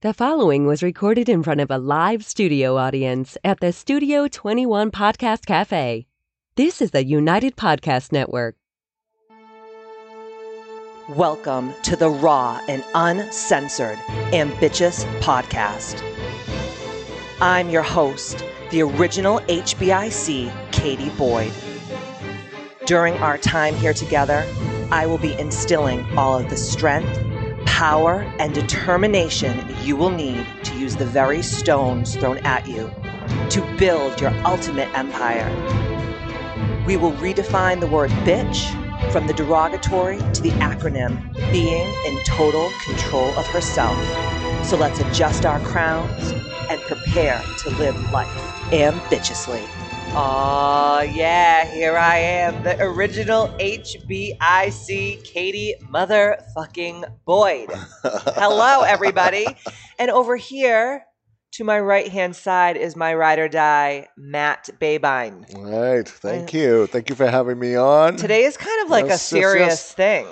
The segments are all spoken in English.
The following was recorded in front of a live studio audience at the Studio 21 Podcast Cafe. This is the United Podcast Network. Welcome to the raw and uncensored Ambitious Podcast. I'm your host, the original HBIC, Katie Boyd. During our time here together, I will be instilling all of the strength, power, and determination you will need to use the very stones thrown at you to build your ultimate empire. We will redefine the word bitch from the derogatory to the acronym being in total control of herself. So let's adjust our crowns and prepare to live life ambitiously. Aw, yeah, here I am, the original HBIC Katie motherfucking Boyd. Hello, everybody. And over here, to my right hand side, is my ride or die, Matt Babine. All right. Thank you. Thank you for having me on. Today is kind of like Yes, a serious yes. thing.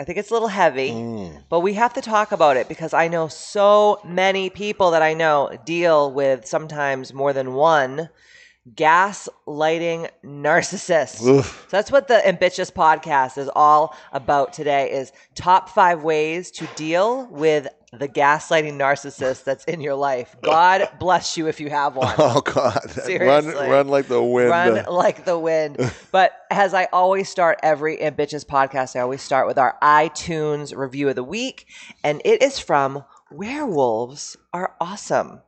I think it's a little heavy, Mm. but we have to talk about it because I know so many people that I know deal with sometimes more than one gaslighting narcissist. Oof. So that's what the ambitious podcast is all about today is top 5 ways to deal with the gaslighting narcissist that's in your life. God bless you if you have one. Oh God! Seriously. Run, run like the wind. Run like the wind. But as I always start every ambitious podcast, I always start with our iTunes review of the week, and it is from Werewolves Are Awesome.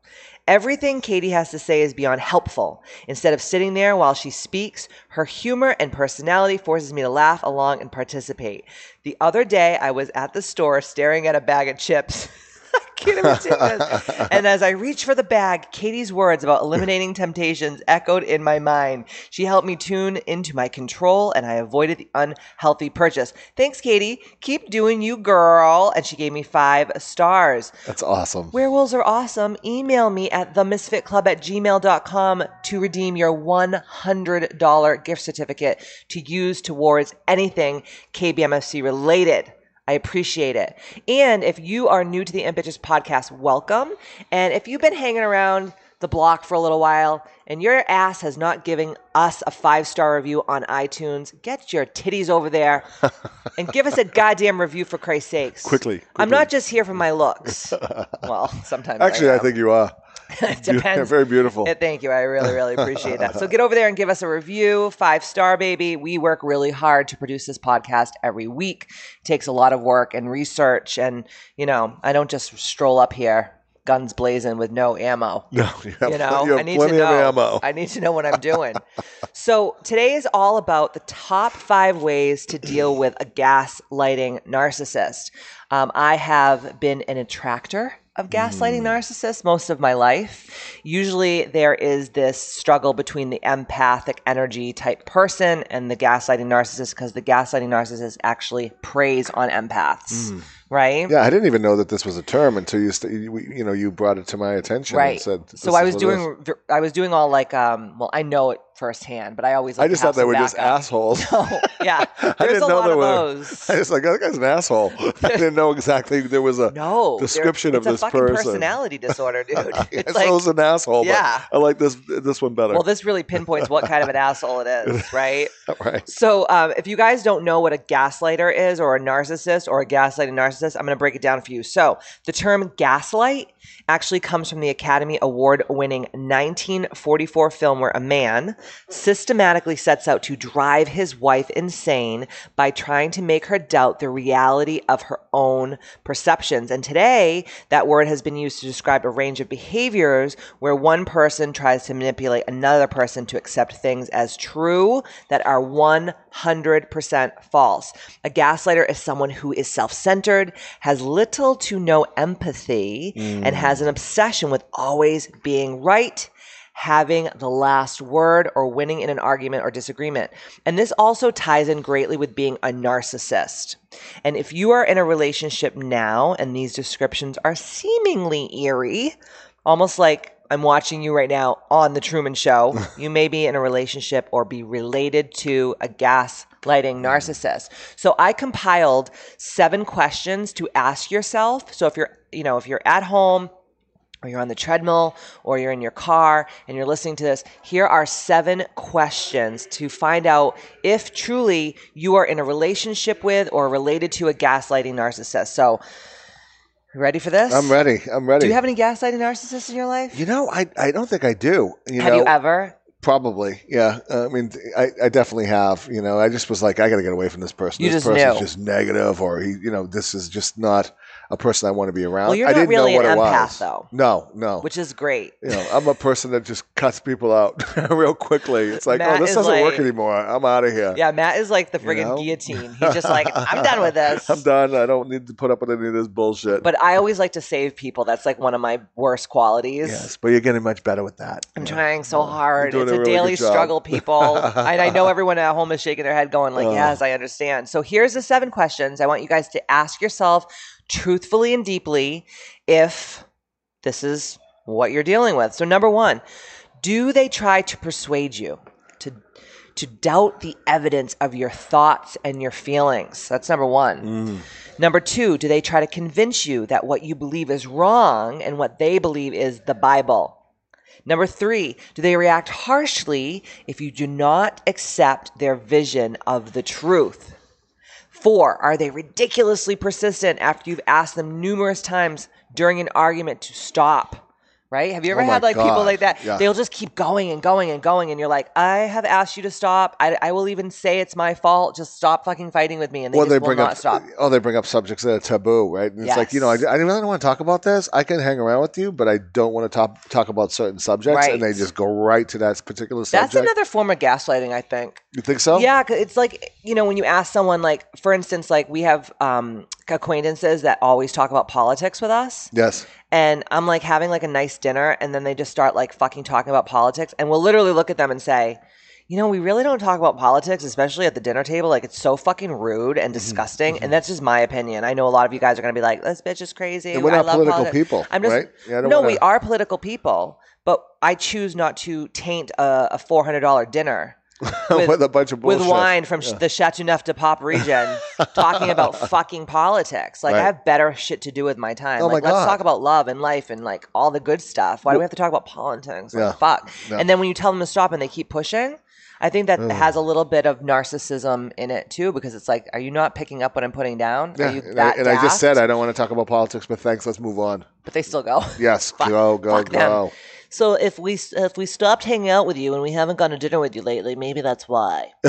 Everything Katie has to say is beyond helpful. Instead of sitting there while she speaks, her humor and personality forces me to laugh along and participate. The other day, I was at the store staring at a bag of chips. I can't even take this. And as I reached for the bag, Katie's words about eliminating temptations echoed in my mind. She helped me tune into my control and I avoided the unhealthy purchase. Thanks, Katie. Keep doing you, girl. And she gave me five stars. That's awesome. Werewolves are awesome. Email me at themisfitclub at gmail.com to redeem your $100 gift certificate to use towards anything KBMFC related. I appreciate it. And if you are new to the Ambitious podcast, welcome. And if you've been hanging around the block for a little while and your ass has not given us a five star review on iTunes, get your titties over there and give us a goddamn review for Christ's sakes. Quickly, I'm not just here for my looks. well, sometimes Actually, I am. think you are. It depends. Very beautiful. Uh, Thank you. I really, really appreciate that. So get over there and give us a review. Five star, baby. We work really hard to produce this podcast every week. It takes a lot of work and research. And, you know, I don't just stroll up here, guns blazing with no ammo. No, you have, You know, you I need to know. of ammo. I need to know what I'm doing. so today is all about the top five ways to deal with a gaslighting narcissist. Um, I have been an attractor of gaslighting Hmm. narcissists most of my life. Usually there is this struggle between the empathic energy type person and the gaslighting narcissist because the gaslighting narcissist actually preys on empaths, right? Hmm. yeah, I didn't even know that this was a term until you, st- you, you know, you brought it to my attention. right And said, so i was what it is." doing I was doing all like um well i know it firsthand but i always like I just thought they were just assholes. oh yeah I there's didn't a know lot there of were. those I was like, that guy's an asshole. I didn't know exactly there was a no description of this person. personality disorder dude it's so like an asshole. Yeah. But I like this this one better. well this really pinpoints what kind of an asshole it is right right. So, um, if you guys don't know what a gaslighter is, or a narcissist, or a gaslighting narcissist, I'm going to break it down for you. So, the term gaslight actually comes from the Academy Award winning 1944 film where a man systematically sets out to drive his wife insane by trying to make her doubt the reality of her own perceptions. And today, that word has been used to describe a range of behaviors where one person tries to manipulate another person to accept things as true that are 100% false. A gaslighter is someone who is self centered, has little to no empathy, and mm. has an obsession with always being right having the last word or winning in an argument or disagreement. And this also ties in greatly with being a narcissist. And if you are in a relationship now and these descriptions are seemingly eerie, almost like I'm watching you right now on The Truman Show, you may be in a relationship or be related to a gas lighting mm. narcissist. So I compiled seven questions to ask yourself. So if you're, you know, if you're at home or you're on the treadmill or you're in your car and you're listening to this, here are seven questions to find out if truly you are in a relationship with or related to a gaslighting narcissist. So, ready for this? I'm ready. I'm ready. Do you have any gaslighting narcissists in your life? You know, I, I don't think I do. You have know, you ever? Probably, yeah. Uh, I mean, I, I definitely have. You know, I just was like, I got to get away from this person. You this just person's knew. just negative, or he, you know, this is just not a person I want to be around. Well, you're I didn't really know what an it empath, was. though. No, no. Which is great. you know, I'm a person that just cuts people out real quickly. It's like, oh, Matt oh, this doesn't work anymore. I'm out of here. Yeah, Matt is like the You friggin' know? guillotine. He's just like, I'm done with this. I'm done. I don't need to put up with any of this bullshit. But I always like to save people. That's like one of my worst qualities. yes, but you're getting much better with that. I'm Yeah. trying so hard. It's a really daily struggle, people. and I know everyone at home is shaking their head, going like, Ugh. "Yes, I understand." So here's the seven questions. I want you guys to ask yourself truthfully and deeply if this is what you're dealing with. So number one, do they try to persuade you to to doubt the evidence of your thoughts and your feelings? That's number one. Mm. Number two, do they try to convince you that what you believe is wrong and what they believe is the Bible? Number three, do they react harshly if you do not accept their vision of the truth? Four, are they ridiculously persistent after you've asked them numerous times during an argument to stop? Right? Have you ever Oh had like people like that? Yeah. They'll just keep going and going and going, and you're like, I have asked you to stop. I, I will even say it's my fault. Just stop fucking fighting with me, and they Well, just they will bring not up stop. oh, they bring up subjects that are taboo, right? And it's like you know, I, I really don't want to talk about this. I can hang around with you, but I don't want to talk talk about certain subjects, and they just go right to that particular subject. That's another form of gaslighting, I think. you think so? Yeah, 'cause it's like you know when you ask someone, like for instance, like we have um, acquaintances that always talk about politics with us, Yes. and I'm like having like a nice dinner, and then they just start like fucking talking about politics, and we'll literally look at them and say. You know, we really don't talk about politics, especially at the dinner table. Like, it's so fucking rude Mm-hmm. and disgusting. And that's just my opinion. I know a lot of you guys are going to be like, this bitch is crazy. And we're I not love political politics." people, I'm just, right? Yeah, no, wanna- we are political people, but I choose not to taint a, a $400 dinner with, a bunch of bullshit. with wine from sh the Chateauneuf de Pape region talking about fucking politics. Like, Right. I have better shit to do with my time. Oh my like, let's God. talk about love and life and like all the good stuff. Why do we have to talk about politics? Like, Yeah. fuck. Yeah. And then when you tell them to stop and they keep pushing, I think that has a little bit of narcissism in it too, because it's like, are you not picking up what I'm putting down? Yeah, Are you and, I, and I just said I don't want to talk about politics, but thanks. Let's move on. but they still go. Yes, Fuck- go, go, fuck them. So if we if we stopped hanging out with you and we haven't gone to dinner with you lately, maybe that's why.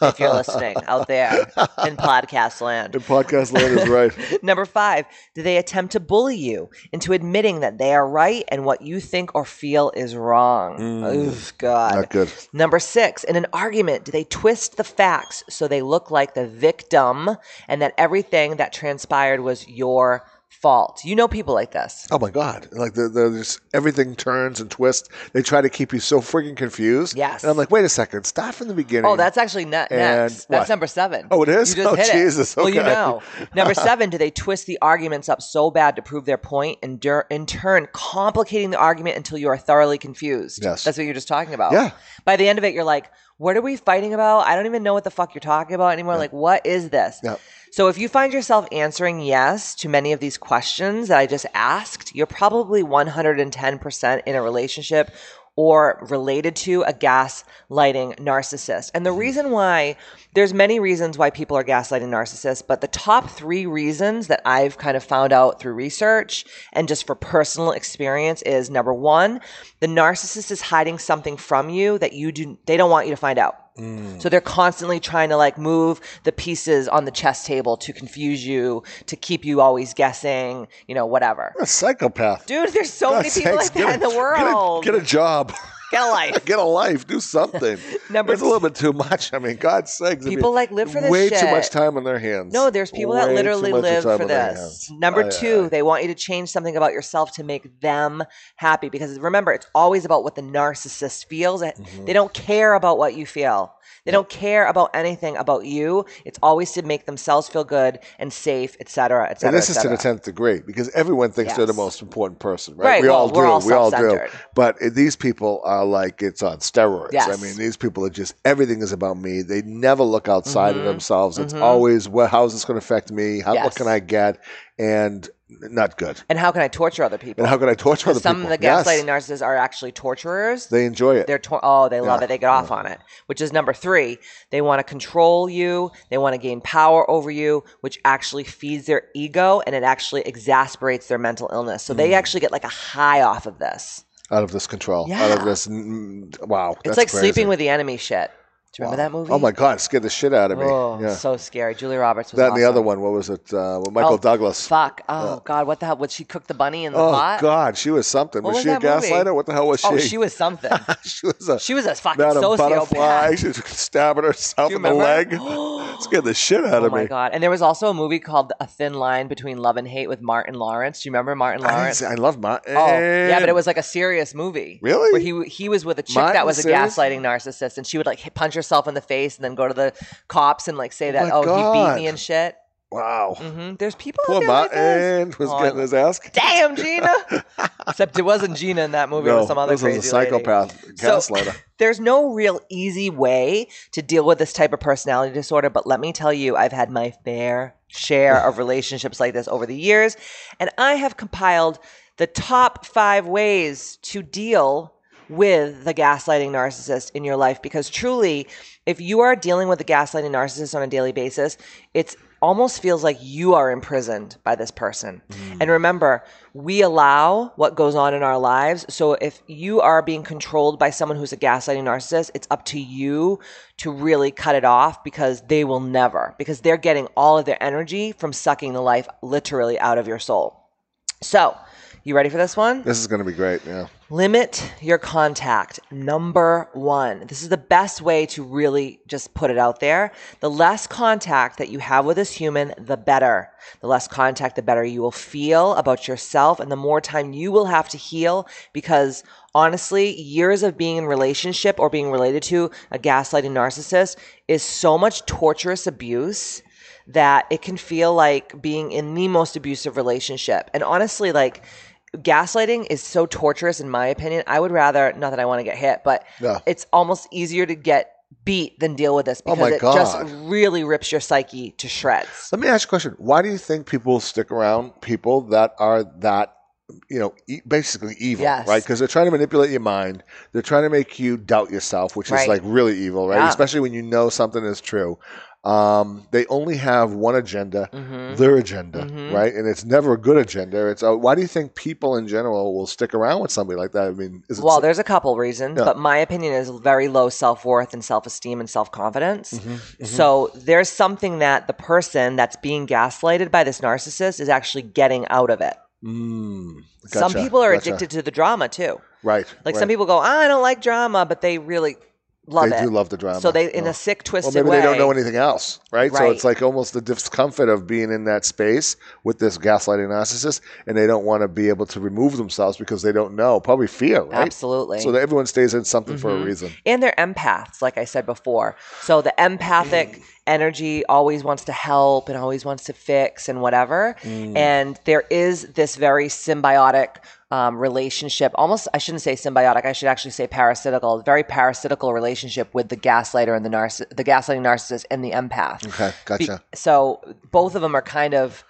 if you're listening out there in podcast land. And podcast land is right. Number five, do they attempt to bully you into admitting that they are right and what you think or feel is wrong? Mm. Oof, God. Not good. Number six, in an argument, do they twist the facts so they look like the victim and that everything that transpired was your fault? You know people like this. Oh my god! Like the, the just everything turns and twists. They try to keep you so freaking confused. Yes. And I'm like, wait a second, start from the beginning. Oh, that's actually ne- next. what? That's number seven. Oh, it is? You just Oh, hit Jesus, it. Well, you know. Number seven, do they twist the arguments up so bad to prove their point and dur- in turn complicating the argument until you are thoroughly confused? Yes. That's what you're just talking about. Yeah. By the end of it, you're like, what are we fighting about? I don't even know what the fuck you're talking about anymore. Like, what is this? Yeah. So if you find yourself answering yes to many of these questions that I just asked, you're probably 110% in a relationship or related to a gaslighting narcissist. And the mm-hmm. reason why there's many reasons why people are gaslighting narcissists, but the top 3 reasons that I've kind of found out through research and just for personal experience is number 1, the narcissist is hiding something from you that you do they don't want you to find out. Mm. So they're constantly trying to like move the pieces on the chess table to confuse you, to keep you always guessing, you know, whatever. You're a psychopath. Dude, there's so many God's people like that a- in the get a- world. Get a, job. Get a life. get a life. Do something. Number It's a little bit too much. I mean, God's sakes. People, like, live for this Way too much time on their hands. No, there's people that Way too literally live for this. Number two, they want you to change something about yourself to make them happy. Because remember, it's always about what the narcissist feels. Mm-hmm. They don't care about what you feel. They don't care about anything about you. It's always to make themselves feel good and safe, et cetera, et cetera. And this is to the tenth degree because everyone thinks they're the most important person, right? Right, We well, all do. all we all do. But uh, these people are like it's on steroids. I mean, these people are just everything is about me. They never look outside Mm-hmm. of themselves. It's always, well, how's this going to affect me? How, Yes. What can I get? And not good. And how can I torture other people? And how can I torture other Some people? Some of the Yes. gaslighting narcissists are actually torturers. They enjoy it. They're tor- oh, they love Yeah, it. They get off on it. Which is number three. They want to control you. They want to gain power over you, which actually feeds their ego and it actually exasperates their mental illness. So Mm. they actually get like a high off of this. out of this control. Yeah. Out of this. mm, Wow. It's like crazy. sleeping with the enemy shit. Do you remember that movie? Oh my God! It scared the shit out of me. Oh, yeah. so scary. Julia Roberts was that and the other one. What was it? Uh, with Michael Oh, Douglas. Fuck. Oh God, what the hell? Would she cook the bunny in the Oh pot? Oh God, she was something. What was, was she a gaslighter? What the hell was she? Oh, she was something. she was a She was a fucking Madam Butterfly. sociopath. She was stabbing herself in the leg. Scared the shit out of me. Oh my god! And there was also a movie called A Thin Line Between Love and Hate with Martin Lawrence. Do you remember Martin Lawrence? say- I love Martin. Oh yeah, but it was like a serious movie. Really? Where he he was with a chick Martin, that was a serious? gaslighting narcissist, and she would like hit- punch herself in the face and then go to the cops and like say Oh that my oh he beat me and shit. wow. hmm There's people. out Poor there like this. Martin was Oh, getting his ass. kicked. Damn, Gina. Except it wasn't Gina in that movie. it was some other this was crazy a lady. psychopath So- gaslighter. There's no real easy way to deal with this type of personality disorder, but let me tell you, I've had my fair share of relationships like this over the years, and I have compiled the top five ways to deal with the gaslighting narcissist in your life because truly, if you are dealing with a gaslighting narcissist on a daily basis, it's almost feels like you are imprisoned by this person. Mm. And remember, we allow what goes on in our lives. So if you are being controlled by someone who's a gaslighting narcissist, it's up to you to really cut it off because they will never, because they're getting all of their energy from sucking the life literally out of your soul. So, you ready for this one? This is going to be great. Yeah. Limit your contact. Number one. This is the best way to really just put it out there. The less contact that you have with this human, the better. The less contact, the better you will feel about yourself and the more time you will have to heal because honestly, years of being in relationship or being related to a gaslighting narcissist is so much torturous abuse that it can feel like being in the most abusive relationship. And honestly, like gaslighting is so torturous in my opinion. I would rather not that I want to get hit, but Yeah. it's almost easier to get beat than deal with this Oh because my it just really rips your psyche to shreds. Let me ask you a question. Why do you think people stick around people that are that, you know, e- basically evil, Yes. right? Because they're trying to manipulate your mind. They're trying to make you doubt yourself, which is like really evil, right? Yeah. Especially when you know something is true. Um, they only have one agenda, Mm-hmm. their agenda, right? And it's never a good agenda. It's uh, why do you think people in general will stick around with somebody like that? I mean, is it Well, there's a couple reasons, Yeah. but my opinion is very low self worth and self esteem and self confidence. Mm-hmm, So there's something that the person that's being gaslighted by this narcissist is actually getting out of it. Mm, some people are gotcha. addicted to the drama too. right? Like right. some people go, "Ah, I don't like drama, but they really love they it. do love the drama. So they, in Yeah. a sick, twisted Well, maybe way. they don't know anything else, right? right? So it's like almost the discomfort of being in that space with this gaslighting narcissist, and they don't want to be able to remove themselves because they don't know, probably fear, right? Absolutely. So that everyone stays in something for a Mhm. reason. and they're empaths, like I said before. So the empathic energy always wants to help and always wants to fix and whatever. And there is this very symbiotic um, relationship. Almost, I shouldn't say symbiotic. I should actually say parasitical. Very parasitical relationship with the gaslighter and the narciss- the gaslighting narcissist and the empath. Okay, Be- gotcha. so both of them are kind of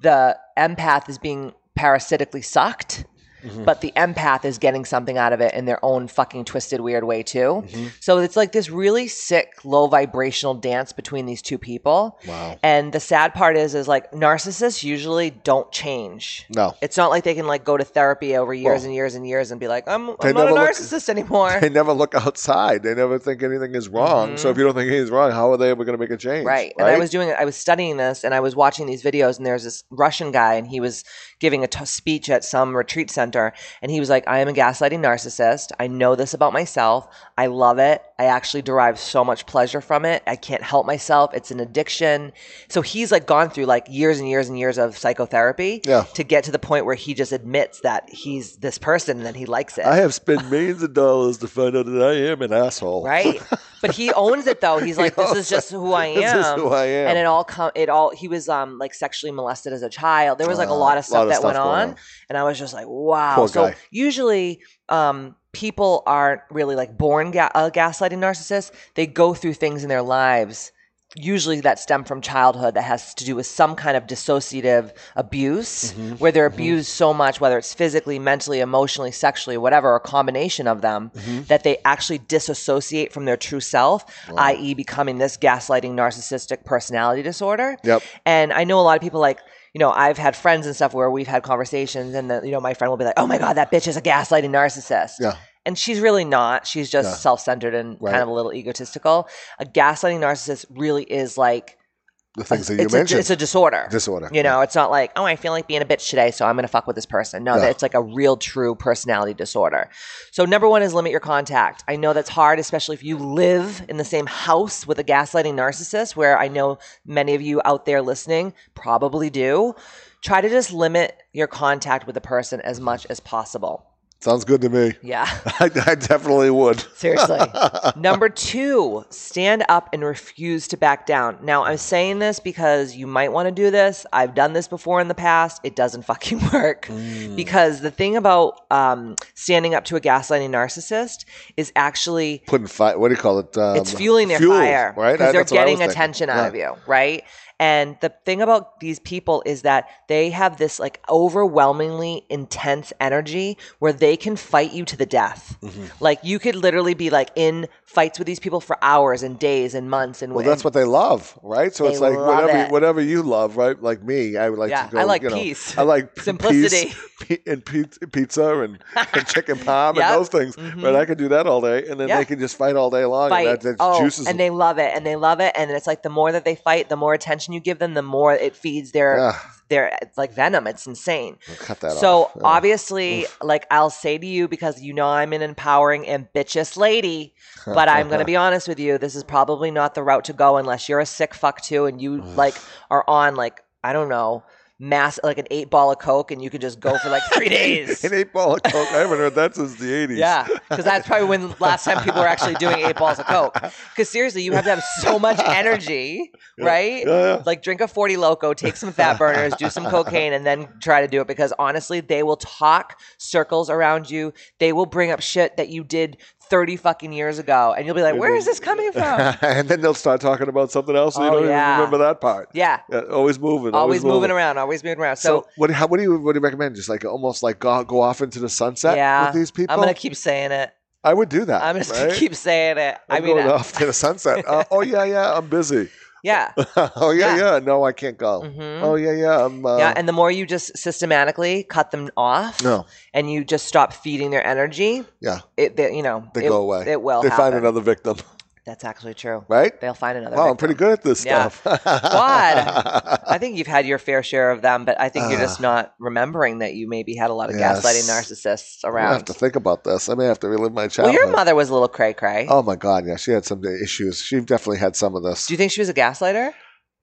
the empath is being parasitically sucked, Mm-hmm. but the empath is getting something out of it in their own fucking twisted, weird way too. Mm-hmm. So it's like this really sick, low vibrational dance between these two people. Wow. And the sad part is, is like narcissists usually don't change. No. It's not like they can like go to therapy over years Well, and years and years and be like, I'm, I'm not a never look- narcissist anymore. They never look outside. They never think anything is wrong. So if you don't think anything's wrong, how are they ever going to make a change? Mm-hmm. Right. And I was doing I was studying this and I was watching these videos and there's this Russian guy and he was giving a t- speech at some retreat center and he was like, I am a gaslighting narcissist. I know this about myself. I love it. I actually derive so much pleasure from it. I can't help myself. It's an addiction. So he's like gone through like years and years and years of psychotherapy Yeah. to get to the point where he just admits that he's this person and that he likes it. I have spent millions of dollars to find out that I am an asshole. right? But he owns it though. He's like, this is just who I am. This is who I am. And it all come. It all. He was um like sexually molested as a child. There was like a Uh, lot of stuff lot of that stuff went on, on. and I was just like, wow. Poor so guy. usually, um, people aren't really like born ga- uh, gaslighting narcissists. They go through things in their lives. Usually that stem from childhood that has to do with some kind of dissociative abuse Mm-hmm. where they're abused so much, whether it's physically, mentally, emotionally, sexually, whatever, or a combination of them, Mm-hmm. that they actually disassociate from their true self, i.e., becoming this gaslighting narcissistic personality disorder. Yep. And I know a lot of people like, you know, I've had friends and stuff where we've had conversations and the, you know, my friend will be like, oh my God, that bitch is a gaslighting narcissist. Yeah. And she's really not. She's just Yeah. self centered and Right. kind of a little egotistical. A gaslighting narcissist really is like, The things that you it's a, mentioned. it's a disorder. Disorder, You know, it's not like, oh, I feel like being a bitch today, so I'm going to fuck with this person. No, Yeah. it's like a real, true personality disorder. So, number one is limit your contact. I know that's hard, especially if you live in the same house with a gaslighting narcissist, where I know many of you out there listening probably do. Try to just limit your contact with the person as much as possible. Sounds good to me. Yeah. I, I definitely would. Seriously. Number two, stand up and refuse to back down. Now, I'm saying this because you might want to do this. I've done this before in the past. It doesn't fucking work. Because the thing about um, standing up to a gaslighting narcissist is actually Putting fire. What do you call it? Um, it's fueling their fuel, fire right? because they're That's what I was getting attention out of you, right? And the thing about these people is that they have this like overwhelmingly intense energy where they can fight you to the death. Mm-hmm. Like you could literally be like in fights with these people for hours and days and months and Well, that's what they love, right? So it's like whatever it. whatever you love, right? Like me, I would like Yeah, to go. I like you know, peace. I like Simplicity. peace, and pizza, and, and chicken parm Yep. and those things. But I could do that all day, and then Yeah. they can just fight all day long. fight. And that, that oh, juices and they love it, and they love it, and it's like the more that they fight, the more attention you give them, the more it feeds their Yeah. their like venom. It's insane. cut that so off. Obviously, like I'll say to you because you know I'm an empowering, ambitious lady, but I'm gonna be honest with you. This is probably not the route to go unless you're a sick fuck too, and you like are on like I don't know. Mass like an eight ball of coke, and you can just go for like three days. An eight ball of coke. I haven't heard that since the eighties. Yeah, because that's probably when last time people were actually doing eight balls of coke. Because seriously, you have to have so much energy, right? Yeah. Like drink a forty loco, take some fat burners, do some cocaine, and then try to do it. Because honestly, they will talk circles around you. They will bring up shit that you did thirty fucking years ago, and you'll be like, "Where is this coming from?" and then they'll start talking about something else. You Oh, don't yeah. even remember that part. Yeah, Yeah, always moving. always moving around, always moving around. So, So. what? How, what do you what do you recommend? Just like almost like go, go off into the sunset yeah, with these people. I'm gonna keep saying it. I would do that. I'm just right? gonna keep saying it. I I'm mean, going off to the sunset. Uh, oh yeah, yeah, I'm busy. yeah. oh yeah, Yeah. yeah, No, I can't go. Mhm. Oh yeah, yeah. I'm. Uh, yeah, and the more you just systematically cut them off, no, and you just stop feeding their energy, yeah, it they, you know they it, go away. It will. They happen. find another victim, That's actually true. right? They'll find another. Wow, I'm pretty good at this Yeah. stuff. God. I think you've had your fair share of them, but I think you're just Ah. not remembering that you maybe had a lot of Yes. gaslighting narcissists around. I have to think about this. I may have to relive my childhood. Well, your mother was a little cray cray. Oh my God, yeah, she had some issues. She definitely had some of this. Do you think she was a gaslighter?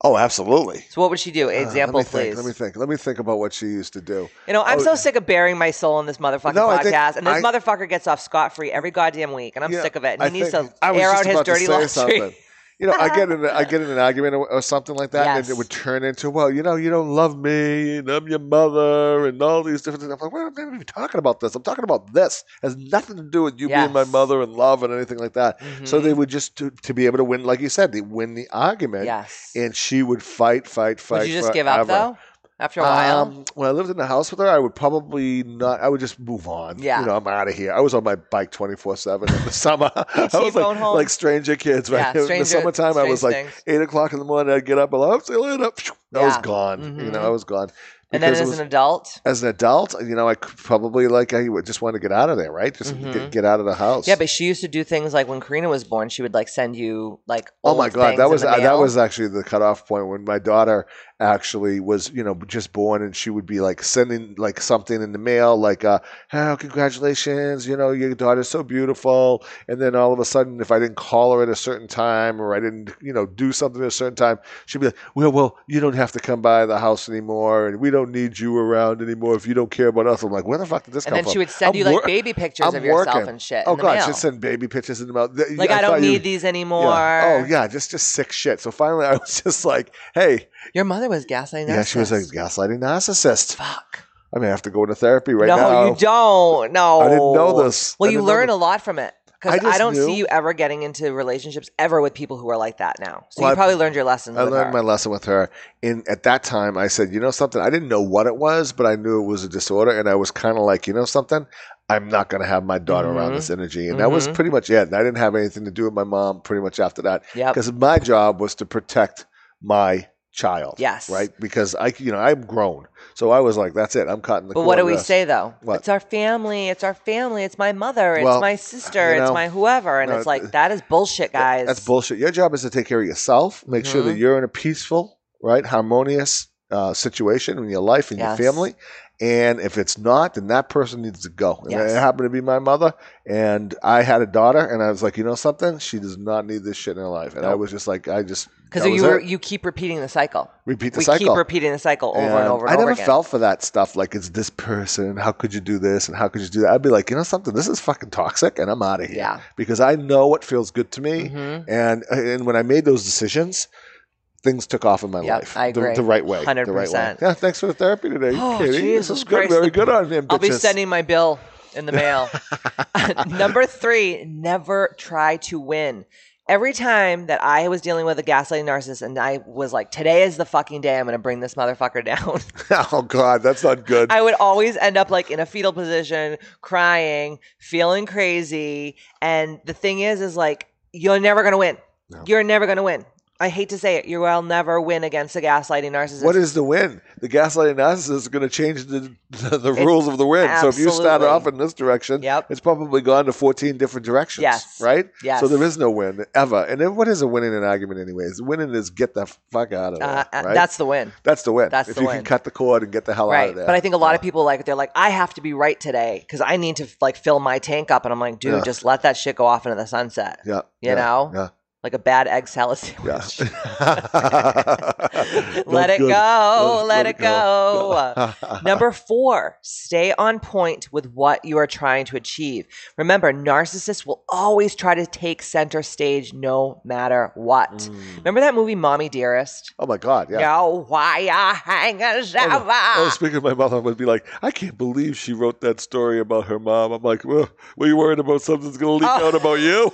Oh, absolutely. So what would she do? Uh, Example, let me please. Think, let me think. Let me think about what she used to do. You know, I'm Oh, so sick of burying my soul in this motherfucking No, podcast, and this I- motherfucker gets off scot free every goddamn week, and I'm Yeah, sick of it. And I he needs think- to air out his dirty laundry. You know, I get in, I get in an argument or, or something like that, and it would turn into, well, you know, you don't love me, and I'm your mother, and all these different things. I'm like, well, I'm not even talking about this. I'm talking about this. It has nothing to do with you being my mother and love and anything like that. So Mhm. they would just to, to be able to win, like you said, they win the argument, yes. and she would fight, fight, fight. Would you just give up though? After a while, Um, when I lived in the house with her, I would probably not. I would just move on. Yeah. you know, I'm out of here. I was on my bike 24 seven in the summer. I was like, going home? like stranger kids, right? Yeah, in the summertime, I was like things. eight o'clock in the morning. I'd get up. I'll see you later. I was Yeah. gone. You Mhm. know, I was gone. And then as was- an adult, as an adult, you know, I could probably like I would just want to get out of there, right? Just Mhm. get, get out of the house. yeah, but she used to do things like when Karina was born, she would like send you like. Oh my god, that was uh, that was actually the cutoff point when my daughter actually was, you know, just born, and she would be like sending like something in the mail, like, uh, "Oh, congratulations! You know, your daughter's so beautiful." And then all of a sudden, if I didn't call her at a certain time or I didn't, you know, do something at a certain time, she'd be like, "Well, well, you don't have to come by the house anymore, and we don't need you around anymore if you don't care about us." I'm like, "Where the fuck did this And come from? And then from?" she would send I'm you like wor- baby pictures I'm of yourself working. and shit. Oh god, she'd send baby pictures in the mail. Like I, don't thought you- need these anymore. yeah. Oh yeah, just just sick shit. So finally, I was just like, "Hey, Your mother was gaslighting. yeah, she was a narcissist. gaslighting narcissist. fuck. I may have to go into therapy right no, now. No, you don't. No, I didn't know this. Well, I you learn a lot from it I because I, just don't knew- see you ever getting into relationships ever with people who are like that now. So Well, you I- probably learned your lesson. I learned her. my lesson with her. In at that time, I said, you know something. I didn't know what it was, but I knew it was a disorder, and I was kind of like, you know something. I'm not going to have my daughter around Mhm. this energy, and that was Mhm. pretty much it. And I didn't have anything to do with my mom pretty much after that, Yep. because my job was to protect my child. Yes. Right. Because I, you know, I'm grown, so I was like, that's it. I'm cutting the. But what do we say though? What? It's our family. It's our family. It's my mother. It's Well, my sister. you it's know, my whoever. And no, it's like that is bullshit, guys. That's bullshit. Your job is to take care of yourself, make sure that Mhm. you're in a peaceful, right, harmonious uh, situation in your life and Yes. your family. And if it's not, then that person needs to go. And Yes. it happened to be my mother, and I had a daughter, and I was like, you know something, she does not need this shit in her life. And I was just like, I just Because you were, you keep repeating the cycle. repeat the we cycle. keep repeating the cycle over and, over and I never again. fell for that stuff. Like it's this person. How could you do this? And how could you do that? I'd be like, you know something, this is fucking toxic, and I'm out of here. Yeah. Because I know what feels good to me, Mhm. and and when I made those decisions, things took off in my Yep, life. I the- agree. The, right way. The right way. 100%. Yeah. Thanks for the therapy today, Oh, Katie. Jesus good. Christ. Very good on him. I'll be sending my bill in the mail. Number three, never try to win. Every time that I was dealing with a gaslighting narcissist and I was like, today is the fucking day I'm going to bring this motherfucker down, oh God, that's not good. I would always end up like in a fetal position, crying, feeling crazy. And the thing is, is like, you're never going to win. No. You're never going to win. I hate to say it. You will never win against a gaslighting narcissist. what is the win? The gaslighting narcissist is going to change the the, the rules of the win. So if you start off in this direction, Yep. it's probably gone to 14 different directions. Yes. Right? Yes. So there is no win ever. And then what is a win in an argument anyways? Winning is get the fuck out of there. Uh, uh, right? That's the win. That's the win. that's if the you win. can cut the cord and get the hell out of there. but i think a lot Yeah. of people like they're like i have to be right today because i need to like fill my tank up and i'm like dude Yeah. just let that shit go off into the sunset Yeah. you yeah, know Yeah. Like a bad egg salad sandwich let let it go let, it go, Number four, stay on point with what you are trying to achieve. Remember, narcissists will always try to take center stage no matter what. Mm. Remember that movie, Mommy Dearest? Oh my God! Yeah. Yo, why you hangers Oh, over? oh, speaking of my mother, I would be like, I can't believe she wrote that story about her mom. I'm like, well, were you worried about something's going to leak Oh. out about you?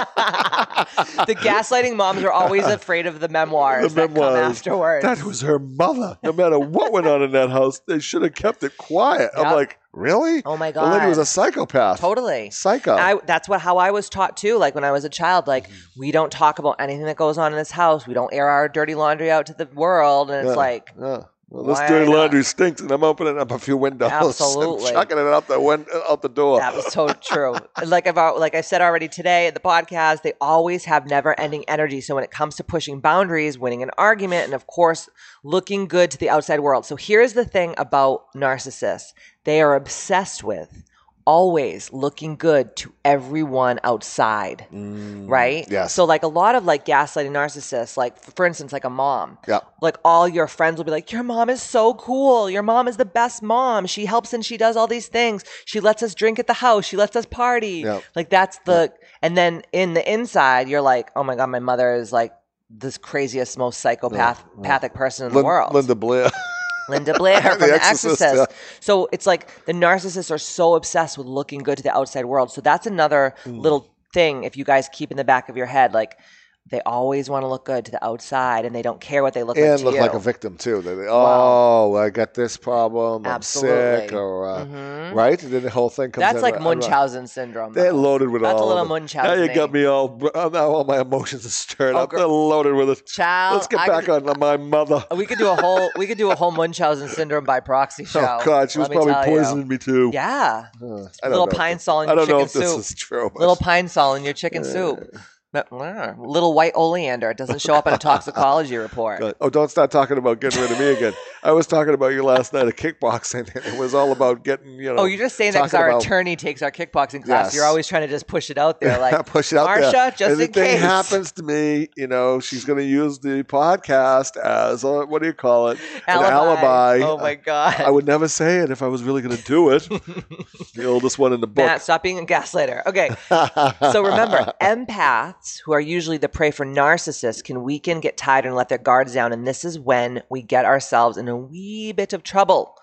the gaslighting moms are always afraid of the memoirs The that come afterwards. That was her mother. No matter what went on in that house, they should have kept it quiet. I'm like, really? oh my god! The lady was a psychopath. totally. Psycho. I, that's what how I was taught too. Like when I was a child, like we don't talk about anything that goes on in this house. We don't air our dirty laundry out to the world, and it's Yeah. like Yeah. Well, this dirty laundry stinks, and I'm opening up a few windows, Absolutely. and chucking it out the win- out the door. that was so true. Like I've like I said already today at the podcast, they always have never-ending energy. So when it comes to pushing boundaries, winning an argument, and of course looking good to the outside world. So here's the thing about narcissists: they are obsessed with always looking good to everyone outside. right? Mm, yes. So like a lot of like gaslighting narcissists, like for instance, like a mom. Yeah. Like all your friends will be like, Your mom is so cool. Your mom is the best mom. She helps and she does all these things. She lets us drink at the house. She lets us party. Yeah. Like that's the and then in the inside, you're like, Oh my god, my mother is like this craziest, most psychopath pathic person in the Lin- world. Linda Blair. Linda Blair from The The, Exorcist, Exorcist. yeah. So it's like the narcissists are so obsessed with looking good to the outside world. So that's another Mm. little thing if you guys keep in the back of your head. Like They always want to look good to the outside, and they don't care what they look and like to look you. like a victim too. They, oh, I got this problem. Absolutely. I'm sick, or uh, Mhm. right. And then the whole thing comes. That's in, like. Munchausen syndrome. They're loaded with That's a all. little of it. Now you got me all. uh, Now all my emotions are stirred Oh, up. gr- They're loaded with it. Child, Let's get I back could- on my mother. We could do a whole. We could do a whole Munchausen syndrome by proxy show. Oh God, she was let probably tell you. poisoning me too. Yeah, Uh, I don't little know if pine this- sol in I your don't know chicken if soup. this is true. Little Pine-Sol in your chicken soup. Uh, Little white oleander. It doesn't show up in a toxicology report. God. Oh, don't start talking about getting rid of me again. I was talking about you last night at kickboxing, and it was all about getting, you know. Oh, you're just saying that because our about- attorney takes our kickboxing class. Yes. You're always trying to just push it out there, like push it out Marsha, there. just in Anything case. happens to me, you know, she's going to use the podcast as a, what do you call it? An alibi. Oh my god. I would never say it if I was really going to do it. the oldest one in the book. Matt, stop being a gaslighter. Okay. so remember, who are usually the prey for narcissists, can weaken, get tired, and let their guards down. And this is when we get ourselves in a wee bit of trouble.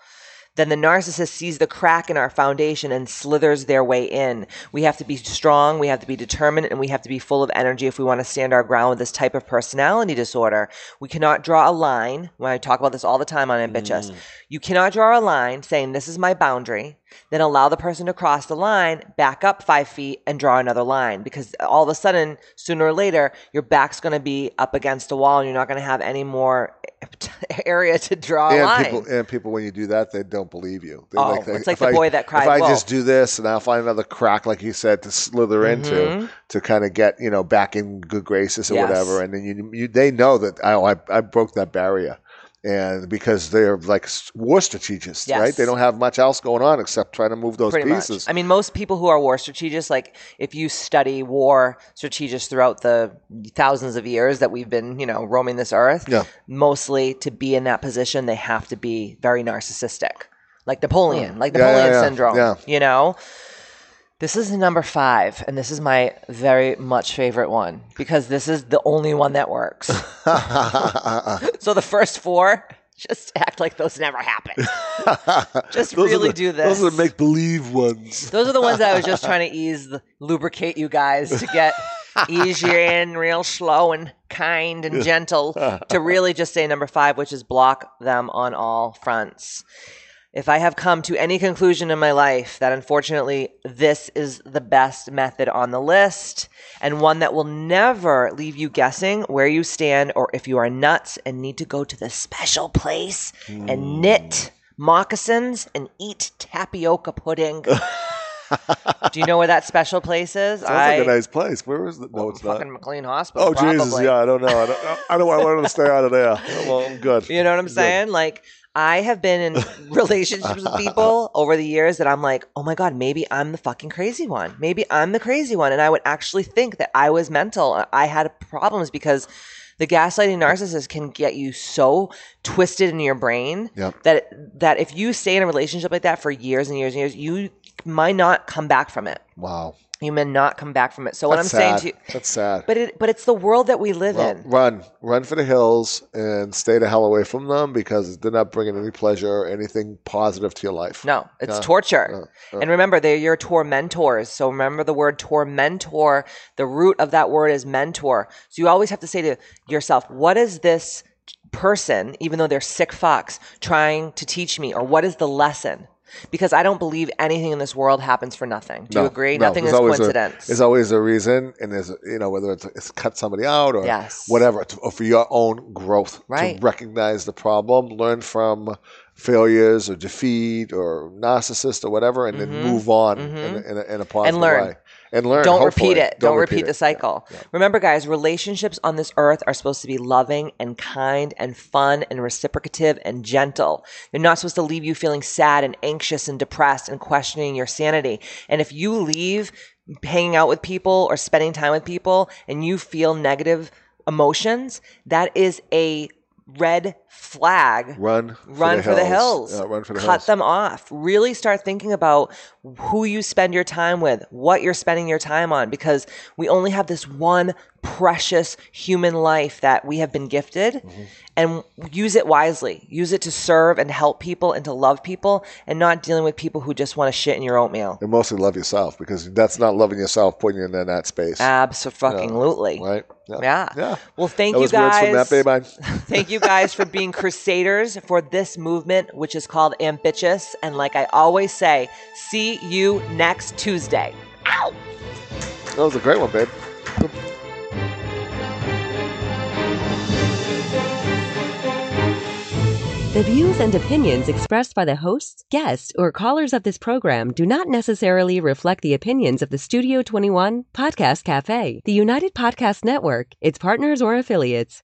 Then the narcissist sees the crack in our foundation and slithers their way in. We have to be strong, we have to be determined, and we have to be full of energy if we want to stand our ground with this type of personality disorder. We cannot draw a line. When I talk about this all the time on Ambitious, mm. you cannot draw a line saying, This is my boundary, then allow the person to cross the line, back up five feet, and draw another line. Because all of a sudden, sooner or later, your back's going to be up against a wall and you're not going to have any more area to draw a and line. people, and people, when you do that, they don't believe you. They're Oh, it's like the I- boy that cried If I wolf. just do this, and I'll find another crack, like you said, to slither Mm-hmm. into, to kind of get you know back in good graces or Yes. whatever, and then you, you they know that I, I I broke that barrier. And because they're like war strategists, Yes. right? They don't have much else going on except trying to move those Pretty pieces. much. I mean, most people who are war strategists, like if you study war strategists throughout the thousands of years that we've been, you know, roaming this earth, Yeah. mostly to be in that position, they have to be very narcissistic, like Napoleon, hmm. like Yeah, yeah, Napoleon yeah, syndrome. You know, this is number five, and this is my very much favorite one because this is the only one that works. so the first four. Just act like those never happened. Just Those really the- do this. Those are the make believe ones. Those are the ones that I was just trying to ease, the, lubricate you guys to get you in real slow and kind and gentle to really just say number five, which is block them on all fronts. If I have come to any conclusion in my life that unfortunately this is the best method on the list and one that will never leave you guessing where you stand or if you are nuts and need to go to the special place and hmm. knit moccasins and eat tapioca pudding. Do you know where that special place is? Sounds like a nice place. Where is it? No, it's not. fucking McLean Hospital. Oh Jesus! Yeah, I don't know. I don't. I don't. I want to stay out of there. Well, I'm good. You know what I'm Good. saying? Like I have been in relationships with people over the years that I'm like, oh my god, maybe I'm the fucking crazy one. Maybe I'm the crazy one, and I would actually think that I was mental. I had problems because the gaslighting narcissist can get you so twisted in your brain Yep. that that if you stay in a relationship like that for years and years and years, you might not come back from it. Wow. You may not come back from it. So what I'm That's saying to you, That's sad. but it but it's the world that we live in. run, run for the hills, and stay the hell away from them because they're not bringing any pleasure or anything positive to your life. No, it's No, torture. And remember, they're your tormentors. So remember the word tormentor. The root of that word is mentor. So you always have to say to yourself, what is this person, even though they're sick fucks, trying to teach me? Or what is the lesson? Because I don't believe anything in this world happens for nothing. Do you agree? no, nothing is always a- coincidence. there's always a reason, and there's you know whether it's, it's cut somebody out or Yes. whatever, to, or for your own growth Right. to recognize the problem, learn from failures or defeat or narcissist or whatever, and then mm-hmm. move on mm-hmm. in, a, in, a, in a positive learn. way and learn. Don't hopefully. repeat it. Don't, repeat, the it. cycle. Remember, guys, relationships on this earth are supposed to be loving and kind and fun and reciprocative and gentle. They're not supposed to leave you feeling sad and anxious and depressed and questioning your sanity. And if you leave hanging out with people or spending time with people and you feel negative emotions, that is a red flag Run. run for the hills. Yeah, run for the Cut hills. them off. Really start thinking about who you spend your time with, what you're spending your time on, because we only have this one precious human life that we have been gifted Mm-hmm. and use it wisely. Use it to serve and help people and to love people and not dealing with people who just want to shit in your oatmeal. And mostly love yourself because that's not loving yourself putting you in that space. Absolutely. right? Yeah. Yeah. Well, thank that you was words from guys. that babe. I- Thank you guys for being crusaders for this movement, which is called Ambitious. And like I always say, see you next Tuesday. Ow! That was a great one, babe. The views and opinions expressed by the hosts, guests, or callers of this program do not necessarily reflect the opinions of the Studio 21 Podcast Cafe, the United Podcast Network, its partners, or affiliates.